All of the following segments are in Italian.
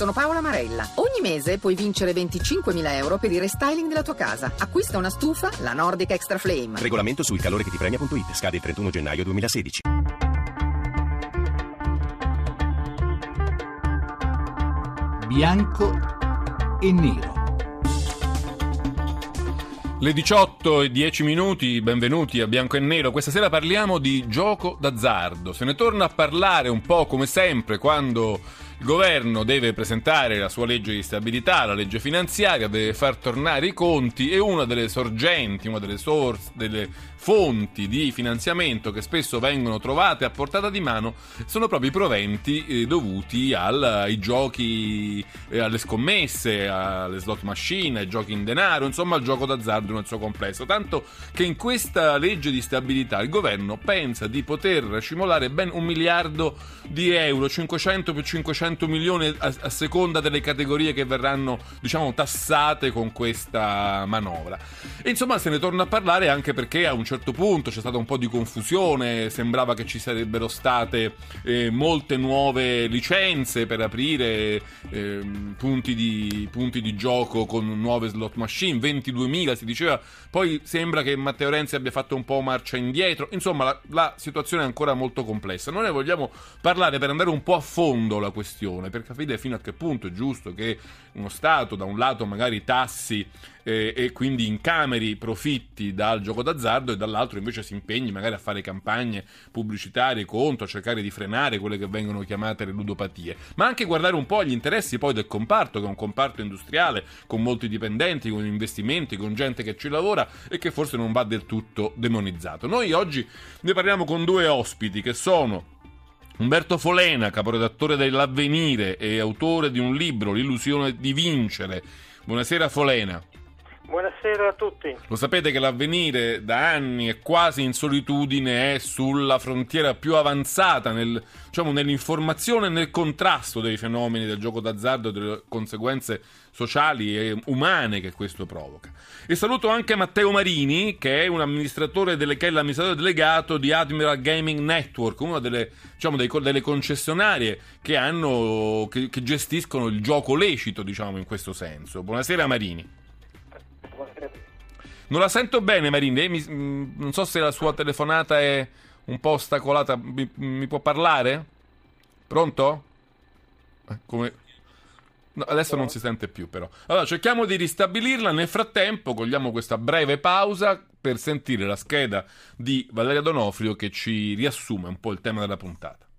sono Paola Marella. Ogni mese puoi vincere 25.000 euro per il restyling della tua casa. Acquista una stufa, la Nordic Extra Flame. Regolamento sul calore che ti premia.it. Scade il 31 gennaio 2016. Bianco e nero. Le 18 e 10 minuti, benvenuti a Bianco e Nero. Questa sera parliamo di gioco d'azzardo. Se ne torna a parlare un po' come sempre quando il governo deve presentare la sua legge di stabilità, la legge finanziaria, deve far tornare i conti e una delle sorgenti, una delle source, delle fonti di finanziamento che spesso vengono trovate a portata di mano sono proprio i proventi eh, dovuti al, ai giochi, eh, alle scommesse, alle slot machine, ai giochi in denaro, insomma al gioco d'azzardo nel suo complesso. Tanto che in questa legge di stabilità il governo pensa di poter scimolare ben un miliardo di euro, 500 più 500 milioni a, a seconda delle categorie che verranno, diciamo, tassate con questa manovra. E insomma se ne torna a parlare anche perché a un certo punto c'è stata un po' di confusione, sembrava che ci sarebbero state eh, molte nuove licenze per aprire eh, punti, di, punti, di, gioco con nuove slot machine, 22.000 si diceva, poi sembra che Matteo Renzi abbia fatto un po' marcia indietro, insomma la, la situazione è ancora molto complessa. Noi ne vogliamo parlare per andare un po' a fondo la questione, per capire fino a che punto è giusto che uno Stato da un lato magari tassi eh, e quindi incameri profitti dal gioco d'azzardo e dall'altro invece si impegni magari a fare campagne pubblicitarie contro, a cercare di frenare quelle che vengono chiamate le ludopatie, ma anche guardare un po' agli interessi poi del comparto, che è un comparto industriale con molti dipendenti, con investimenti, con gente che ci lavora e che forse non va del tutto demonizzato. Noi oggi ne parliamo con due ospiti che sono Umberto Folena, caporedattore dell'Avvenire e autore di un libro, L'illusione di vincere. Buonasera Folena. Buonasera a tutti. Lo sapete che l'avvenire da anni è quasi in solitudine, è sulla frontiera più avanzata nel, diciamo, nell'informazione e nel contrasto dei fenomeni del gioco d'azzardo e delle conseguenze sociali e umane che questo provoca. E saluto anche Matteo Marini, che è un amministratore delle, che è l'amministratore delegato di Admiral Gaming Network, una delle, diciamo, dei, delle concessionarie che, hanno, che, che gestiscono il gioco lecito, diciamo, in questo senso. Buonasera Marini. Non la sento bene, Marini. Mi, mm, non so se la sua telefonata è un po' ostacolata. Mi, mi può parlare? Pronto? Eh, come... No, adesso non si sente più, però. Allora, cerchiamo di ristabilirla. Nel frattempo, cogliamo questa breve pausa per sentire la scheda di Valeria Donofrio che ci riassume un po' il tema della puntata.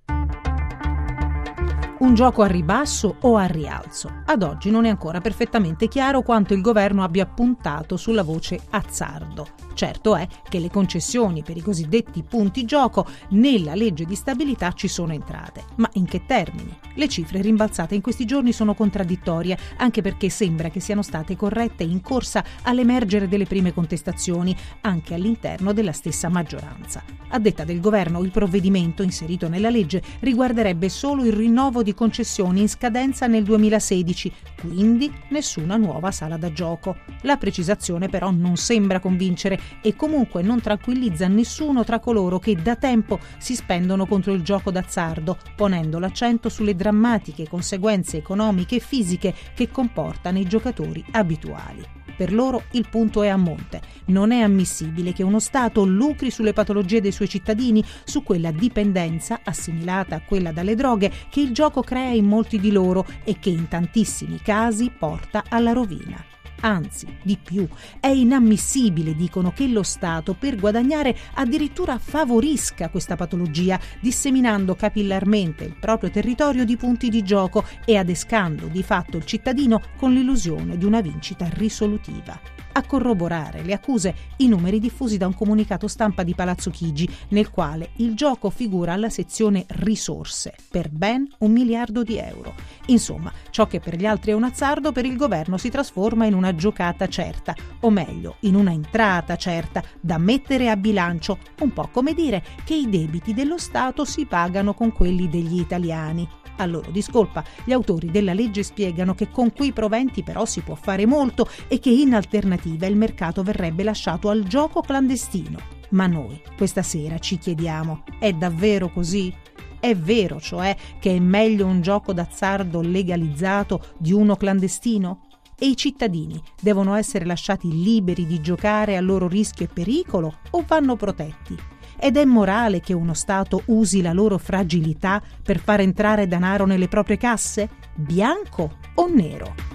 Un gioco a ribasso o a rialzo? Ad oggi non è ancora perfettamente chiaro quanto il governo abbia puntato sulla voce azzardo. Certo è che le concessioni per i cosiddetti punti gioco nella legge di stabilità ci sono entrate. Ma in che termini? Le cifre rimbalzate in questi giorni sono contraddittorie, anche perché sembra che siano state corrette in corsa all'emergere delle prime contestazioni, anche all'interno della stessa maggioranza. A detta del governo, il provvedimento inserito nella legge riguarderebbe solo il rinnovo di di concessioni in scadenza nel 2016, quindi nessuna nuova sala da gioco. La precisazione però non sembra convincere e comunque non tranquillizza nessuno tra coloro che da tempo si spendono contro il gioco d'azzardo, ponendo l'accento sulle drammatiche conseguenze economiche e fisiche che comporta nei giocatori abituali. Per loro il punto è a monte. Non è ammissibile che uno Stato lucri sulle patologie dei suoi cittadini, su quella dipendenza, assimilata a quella dalle droghe, che il gioco crea in molti di loro e che in tantissimi casi porta alla rovina. Anzi, di più, è inammissibile, dicono, che lo Stato per guadagnare addirittura favorisca questa patologia, disseminando capillarmente il proprio territorio di punti di gioco e adescando di fatto il cittadino con l'illusione di una vincita risolutiva a corroborare le accuse i numeri diffusi da un comunicato stampa di Palazzo Chigi, nel quale il gioco figura alla sezione risorse per ben un miliardo di euro. Insomma, ciò che per gli altri è un azzardo, per il governo si trasforma in una giocata certa, o meglio, in una entrata certa da mettere a bilancio, un po' come dire che i debiti dello Stato si pagano con quelli degli italiani. A loro discolpa, gli autori della legge spiegano che con quei proventi però si può fare molto e che in alternativa il mercato verrebbe lasciato al gioco clandestino. Ma noi, questa sera, ci chiediamo, è davvero così? È vero, cioè, che è meglio un gioco d'azzardo legalizzato di uno clandestino? E i cittadini devono essere lasciati liberi di giocare a loro rischio e pericolo o vanno protetti? Ed è morale che uno Stato usi la loro fragilità per far entrare denaro nelle proprie casse? Bianco o nero?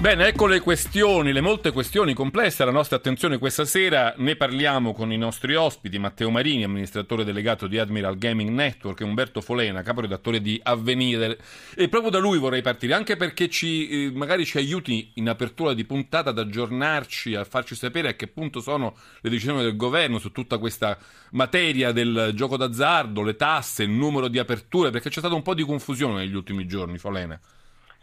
Bene, ecco le questioni, le molte questioni complesse alla nostra attenzione questa sera. Ne parliamo con i nostri ospiti, Matteo Marini, amministratore delegato di Admiral Gaming Network, e Umberto Folena, caporedattore di Avvenire. E proprio da lui vorrei partire, anche perché ci, eh, magari ci aiuti in apertura di puntata ad aggiornarci, a farci sapere a che punto sono le decisioni del governo su tutta questa materia del gioco d'azzardo, le tasse, il numero di aperture, perché c'è stata un po' di confusione negli ultimi giorni, Folena.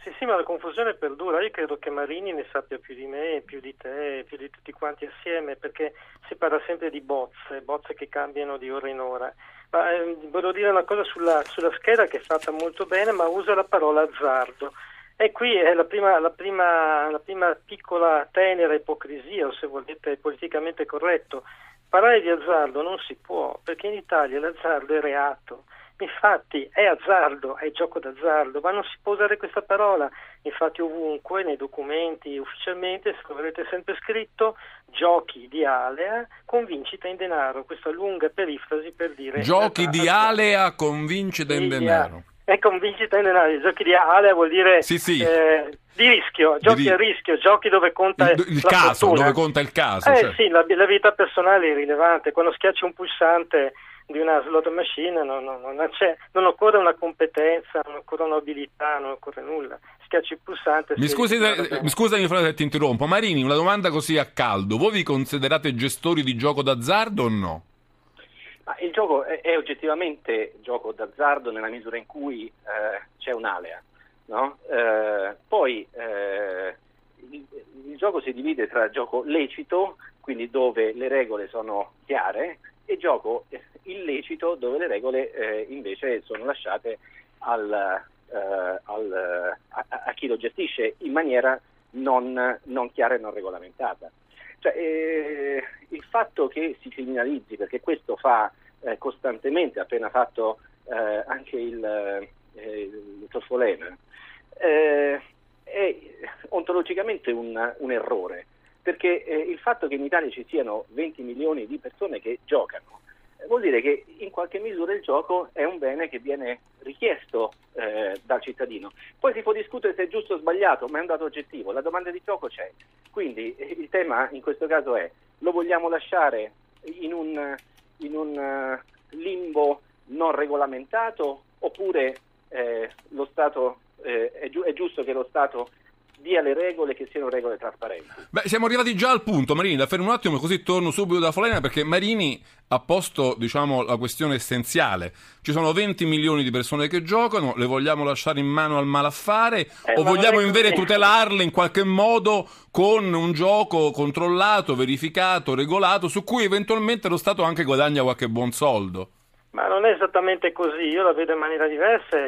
Sì, sì, ma la confusione perdura. Io credo che Marini ne sappia più di me, più di te, più di tutti quanti assieme, perché si parla sempre di bozze, bozze che cambiano di ora in ora. Ma eh, volevo dire una cosa sulla, sulla, scheda che è fatta molto bene, ma usa la parola azzardo. E qui è la prima, la prima, la prima piccola tenera ipocrisia, o se volete politicamente corretto. Parlare di azzardo non si può, perché in Italia l'azzardo è reato. Infatti è azzardo, è gioco d'azzardo, ma non si può usare questa parola. Infatti ovunque, nei documenti ufficialmente, troverete sempre scritto giochi di Alea con vincita in denaro. Questa lunga perifrasi per dire... Giochi di Alea con vincita in denaro. È con vincita in denaro. Giochi di Alea vuol dire... Sì, sì. Eh, di rischio, giochi di... a rischio, giochi dove conta il, il caso, fortuna. dove conta il caso. Eh cioè. sì, la, la vita personale è irrilevante. Quando schiacci un pulsante di una slot machine non, non, non, non, occorre una competenza, non occorre un'abilità, non occorre nulla. Schiacci il pulsante. Mi scusi, mi scusami se ti interrompo. Marini, una domanda così a caldo. Voi vi considerate gestori di gioco d'azzardo o no? Ma il gioco è, è, oggettivamente gioco d'azzardo nella misura in cui eh, c'è un'alea. No? Eh, poi eh, il, il gioco si divide tra gioco lecito, quindi dove le regole sono chiare, e gioco illecito dove le regole eh, invece sono lasciate al, eh, al, a, a, chi lo gestisce in maniera non, non chiara e non regolamentata. Cioè, eh, il fatto che si criminalizzi, perché questo fa eh, costantemente, appena fatto eh, anche il, eh, il dottor Folena, è ontologicamente un, un errore perché eh, il fatto che in Italia ci siano 20 milioni di persone che giocano vuol dire che in qualche misura il gioco è un bene che viene richiesto eh, dal cittadino. Poi si può discutere se è giusto o sbagliato, ma è un dato oggettivo, la domanda di gioco c'è. Quindi eh, il tema in questo caso è lo vogliamo lasciare in un, in un uh, limbo non regolamentato oppure eh, Stato, eh, è, giu- è giusto che lo Stato dia le regole che siano regole trasparenti. Beh, siamo arrivati già al punto, Marini, da fermo un attimo così torno subito da Folena perché Marini ha posto, diciamo, la questione essenziale. Ci sono 20 milioni di persone che giocano, le vogliamo lasciare in mano al malaffare eh, o vogliamo invece tutelarle in qualche modo con un gioco controllato, verificato, regolato, su cui eventualmente lo Stato anche guadagna qualche buon soldo? Ma non è esattamente così, io la vedo in maniera diversa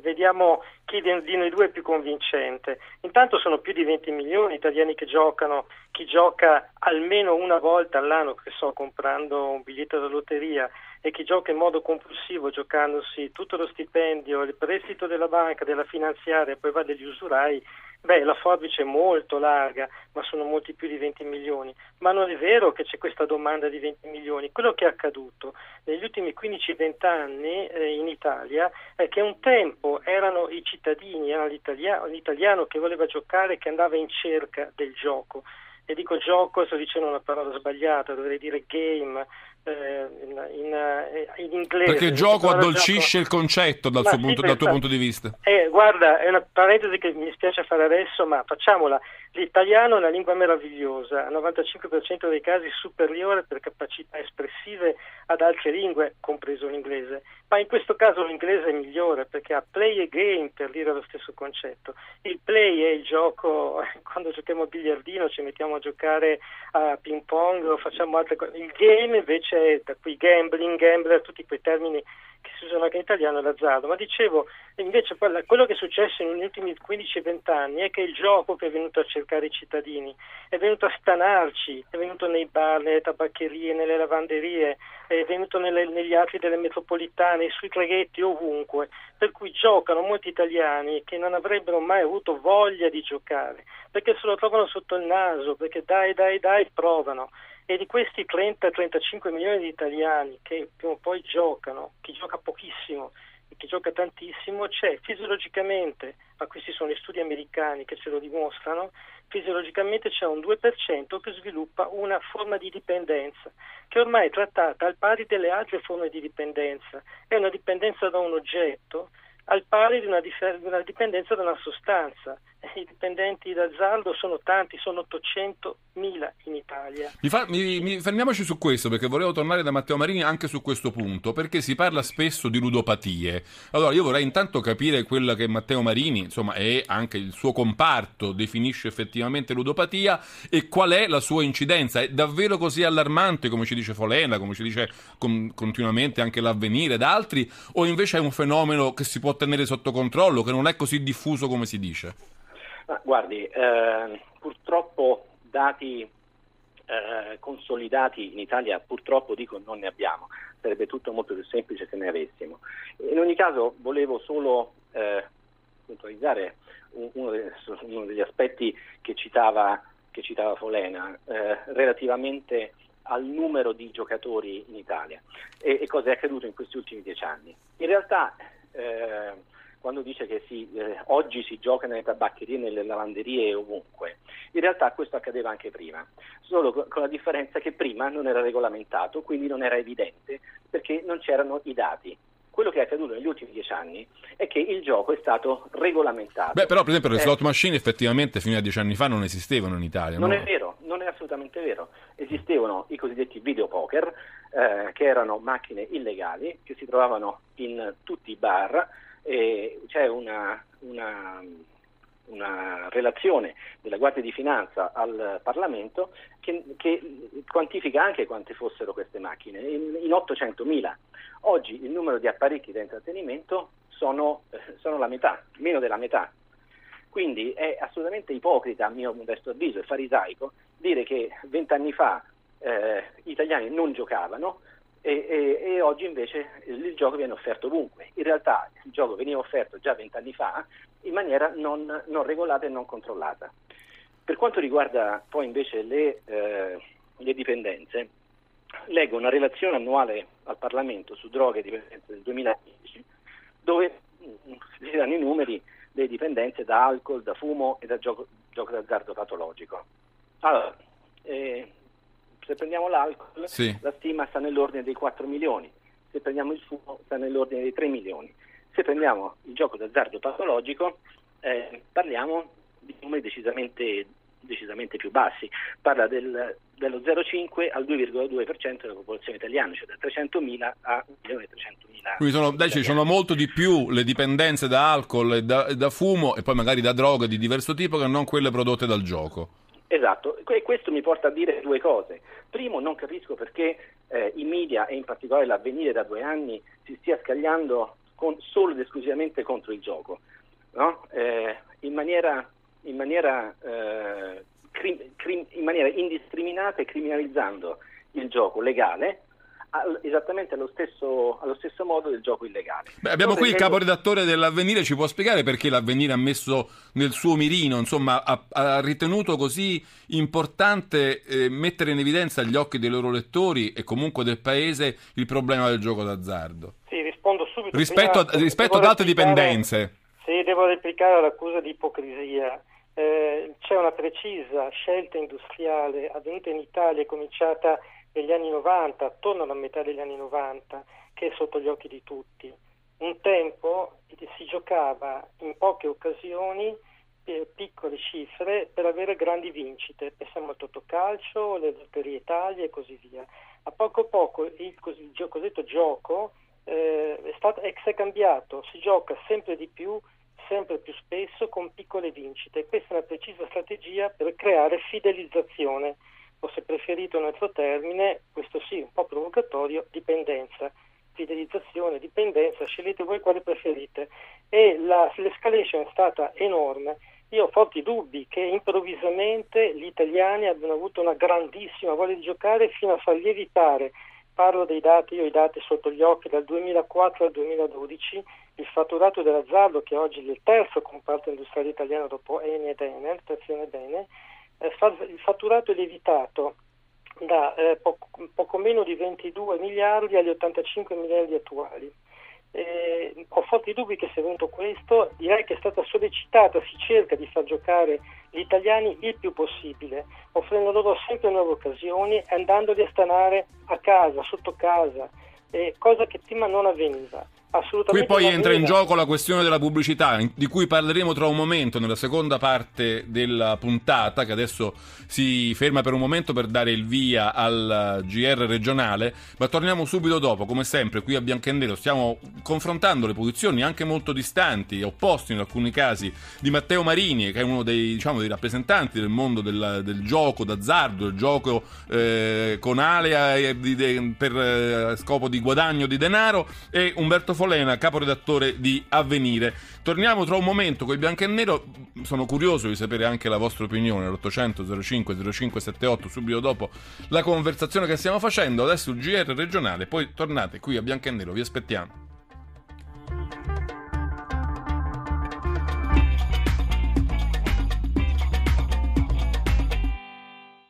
vediamo chi di noi due è più convincente. Intanto sono più di 20 milioni di italiani che giocano, chi gioca almeno una volta all'anno, che so, comprando un biglietto da lotteria e chi gioca in modo compulsivo, giocandosi tutto lo stipendio, il prestito della banca, della finanziaria poi va degli usurai, Beh, la forbice è molto larga, ma sono molti più di 20 milioni. Ma non è vero che c'è questa domanda di 20 milioni. Quello che è accaduto negli ultimi 15-20 anni eh, in Italia è che un tempo erano i cittadini, era l'italiano, l'italiano che voleva giocare, che andava in cerca del gioco e dico gioco, sto dicendo una parola sbagliata, dovrei dire game, eh, in, in, eh, in, inglese. Perché il gioco addolcisce gioco. il concetto dal, sì, punto, dal tuo punto di vista. Eh, guarda, è una parentesi che mi spiace fare adesso, ma facciamola. L'italiano è una lingua meravigliosa, al 95% dei casi superiore per capacità espressive ad altre lingue, compreso l'inglese. Ma in questo caso l'inglese è migliore perché ha play e game per dire lo stesso concetto. Il play è il gioco, quando giochiamo a biliardino ci mettiamo a giocare a ping pong o facciamo altre cose. Il game invece è da qui gambling, gambler, tutti quei termini che si usa anche in italiano è l'azzardo, ma dicevo invece quello che è successo negli ultimi 15-20 anni è che il gioco che è venuto a cercare i cittadini, è venuto a stanarci, è venuto nei bar, nelle tabaccherie, nelle lavanderie, è venuto nelle, negli altri delle metropolitane, sui traghetti, ovunque, per cui giocano molti italiani che non avrebbero mai avuto voglia di giocare, perché se lo trovano sotto il naso, perché dai, dai, dai, provano e di questi 30-35 milioni di italiani che prima o poi giocano, chi gioca pochissimo e chi gioca tantissimo, c'è fisiologicamente, ma questi sono gli studi americani che ce lo dimostrano, fisiologicamente c'è un 2% che sviluppa una forma di dipendenza che ormai è trattata al pari delle altre forme di dipendenza. È una dipendenza da un oggetto al pari di una, dif- una dipendenza da una sostanza. I dipendenti d'azzardo sono tanti, sono 800.000 in Italia. Mi fa, mi, mi, fermiamoci su questo perché volevo tornare da Matteo Marini anche su questo punto, perché si parla spesso di ludopatie. Allora io vorrei intanto capire quella che Matteo Marini, insomma, è anche il suo comparto, definisce effettivamente ludopatia e qual è la sua incidenza. È davvero così allarmante come ci dice Folena, come ci dice con, continuamente anche l'avvenire da altri, o invece è un fenomeno che si può tenere sotto controllo, che non è così diffuso come si dice? Guardi, eh, purtroppo dati eh, consolidati in Italia purtroppo dico non ne abbiamo, sarebbe tutto molto più semplice se ne avessimo. In ogni caso volevo solo eh, puntualizzare uno, uno, degli aspetti che citava, che citava Folena eh, relativamente al numero di giocatori in Italia e, e cosa è accaduto in questi ultimi dieci anni. In realtà eh, quando dice che si, eh, oggi si gioca nelle tabaccherie, nelle lavanderie e ovunque, in realtà questo accadeva anche prima, solo con la differenza che prima non era regolamentato, quindi non era evidente perché non c'erano i dati quello che è accaduto negli ultimi dieci anni è che il gioco è stato regolamentato. Beh, però per esempio le eh, slot machine effettivamente fino a dieci anni fa non esistevano in Italia. Non no? è vero, non è assolutamente vero. Esistevano i cosiddetti videopoker, eh, che erano macchine illegali, che si trovavano in tutti i bar, c'è una, una una relazione della Guardia di Finanza al Parlamento che, che quantifica anche quante fossero queste macchine, in, in 800.000. Oggi il numero di apparecchi da intrattenimento sono, eh, sono la metà, meno della metà. Quindi è assolutamente ipocrita, a mio modesto avviso, e farisaico, dire che vent'anni fa eh, gli italiani non giocavano e, e, e, oggi invece il gioco viene offerto ovunque. In realtà il gioco veniva offerto già vent'anni fa in maniera non, non, regolata e non controllata. Per quanto riguarda poi invece le, eh, le dipendenze, leggo una relazione annuale al Parlamento su droghe e dipendenze del 2015 dove mm, si danno i numeri delle dipendenze da alcol, da fumo e da gioco, gioco d'azzardo patologico. Allora, eh, se prendiamo l'alcol, sì. la stima sta nell'ordine dei 4 milioni, se prendiamo il fumo sta nell'ordine dei 3 milioni. Se prendiamo il gioco d'azzardo patologico, eh, parliamo di numeri decisamente, decisamente più bassi. Parla del, dello 0,5 al 2,2% della popolazione italiana, cioè da 300.000 a 1.300.000. Quindi sono, dai, ci sono molto di più le dipendenze da alcol e da, da fumo e poi magari da droghe di diverso tipo che non quelle prodotte dal gioco. Esatto, e questo mi porta a dire due cose. Primo, non capisco perché eh, i media e in particolare l'avvenire da due anni si stia scagliando con, solo ed esclusivamente contro il gioco, no? eh, in, maniera, in, maniera, eh, crim, crim, in maniera indiscriminata e criminalizzando il gioco legale esattamente allo stesso, allo stesso, modo del gioco illegale. Beh, abbiamo qui il caporedattore dell'Avvenire, ci può spiegare perché l'Avvenire ha messo nel suo mirino, insomma, ha, ha ritenuto così importante eh, mettere in evidenza agli occhi dei loro lettori e comunque del Paese il problema del gioco d'azzardo? Sì, rispondo subito. Rispetto, a, rispetto ad altre dipendenze. Sì, devo replicare all'accusa di ipocrisia. Eh, c'è una precisa scelta industriale avvenuta in Italia, cominciata negli anni 90, attorno alla metà degli anni 90, che è sotto gli occhi di tutti. Un tempo si giocava in poche occasioni per piccole cifre per avere grandi vincite, pensiamo al Totocalcio, le Lotterie Italia e così via. A poco a poco il, cosiddetto gioco eh, è, stato, è cambiato, si gioca sempre di più, sempre più spesso con piccole vincite. Questa è una precisa strategia per creare fidelizzazione o se preferite un altro termine, questo sì, un po' provocatorio, dipendenza. fidelizzazione, dipendenza, scegliete voi quale preferite. E la, l'escalation è stata enorme. Io ho forti dubbi che improvvisamente gli italiani abbiano avuto una grandissima voglia di giocare fino a far lievitare parlo dei dati, io ho i dati sotto gli occhi, dal 2004 al 2012 il fatturato dell'azzardo, che oggi è il terzo comparto industriale italiano dopo Eni ed Enel, trazione bene, il fatturato è lievitato da eh, poco, poco, meno di 22 miliardi agli 85 miliardi attuali. Eh, ho forti dubbi che sia venuto questo, direi che è stata sollecitata, si cerca di far giocare gli italiani il più possibile, offrendo loro sempre nuove occasioni e andandoli a stanare a casa, sotto casa, eh, cosa che prima non avveniva. Qui poi entra in gioco la questione della pubblicità, di cui parleremo tra un momento nella seconda parte della puntata, che adesso si ferma per un momento per dare il via al GR regionale, ma torniamo subito dopo, come sempre, qui a Bianco e Nero stiamo confrontando le posizioni anche molto distanti, opposti in alcuni casi, di Matteo Marini, che è uno dei, diciamo, dei rappresentanti del mondo del, del gioco d'azzardo, il gioco eh, con alea per eh, scopo di guadagno di denaro, e Umberto Folena, caporedattore di Avvenire. Torniamo tra un momento con il bianco e nero, sono curioso di sapere anche la vostra opinione, l'800 05 0578, subito dopo la conversazione che stiamo facendo, adesso il GR regionale, poi tornate qui a bianco e nero, vi aspettiamo.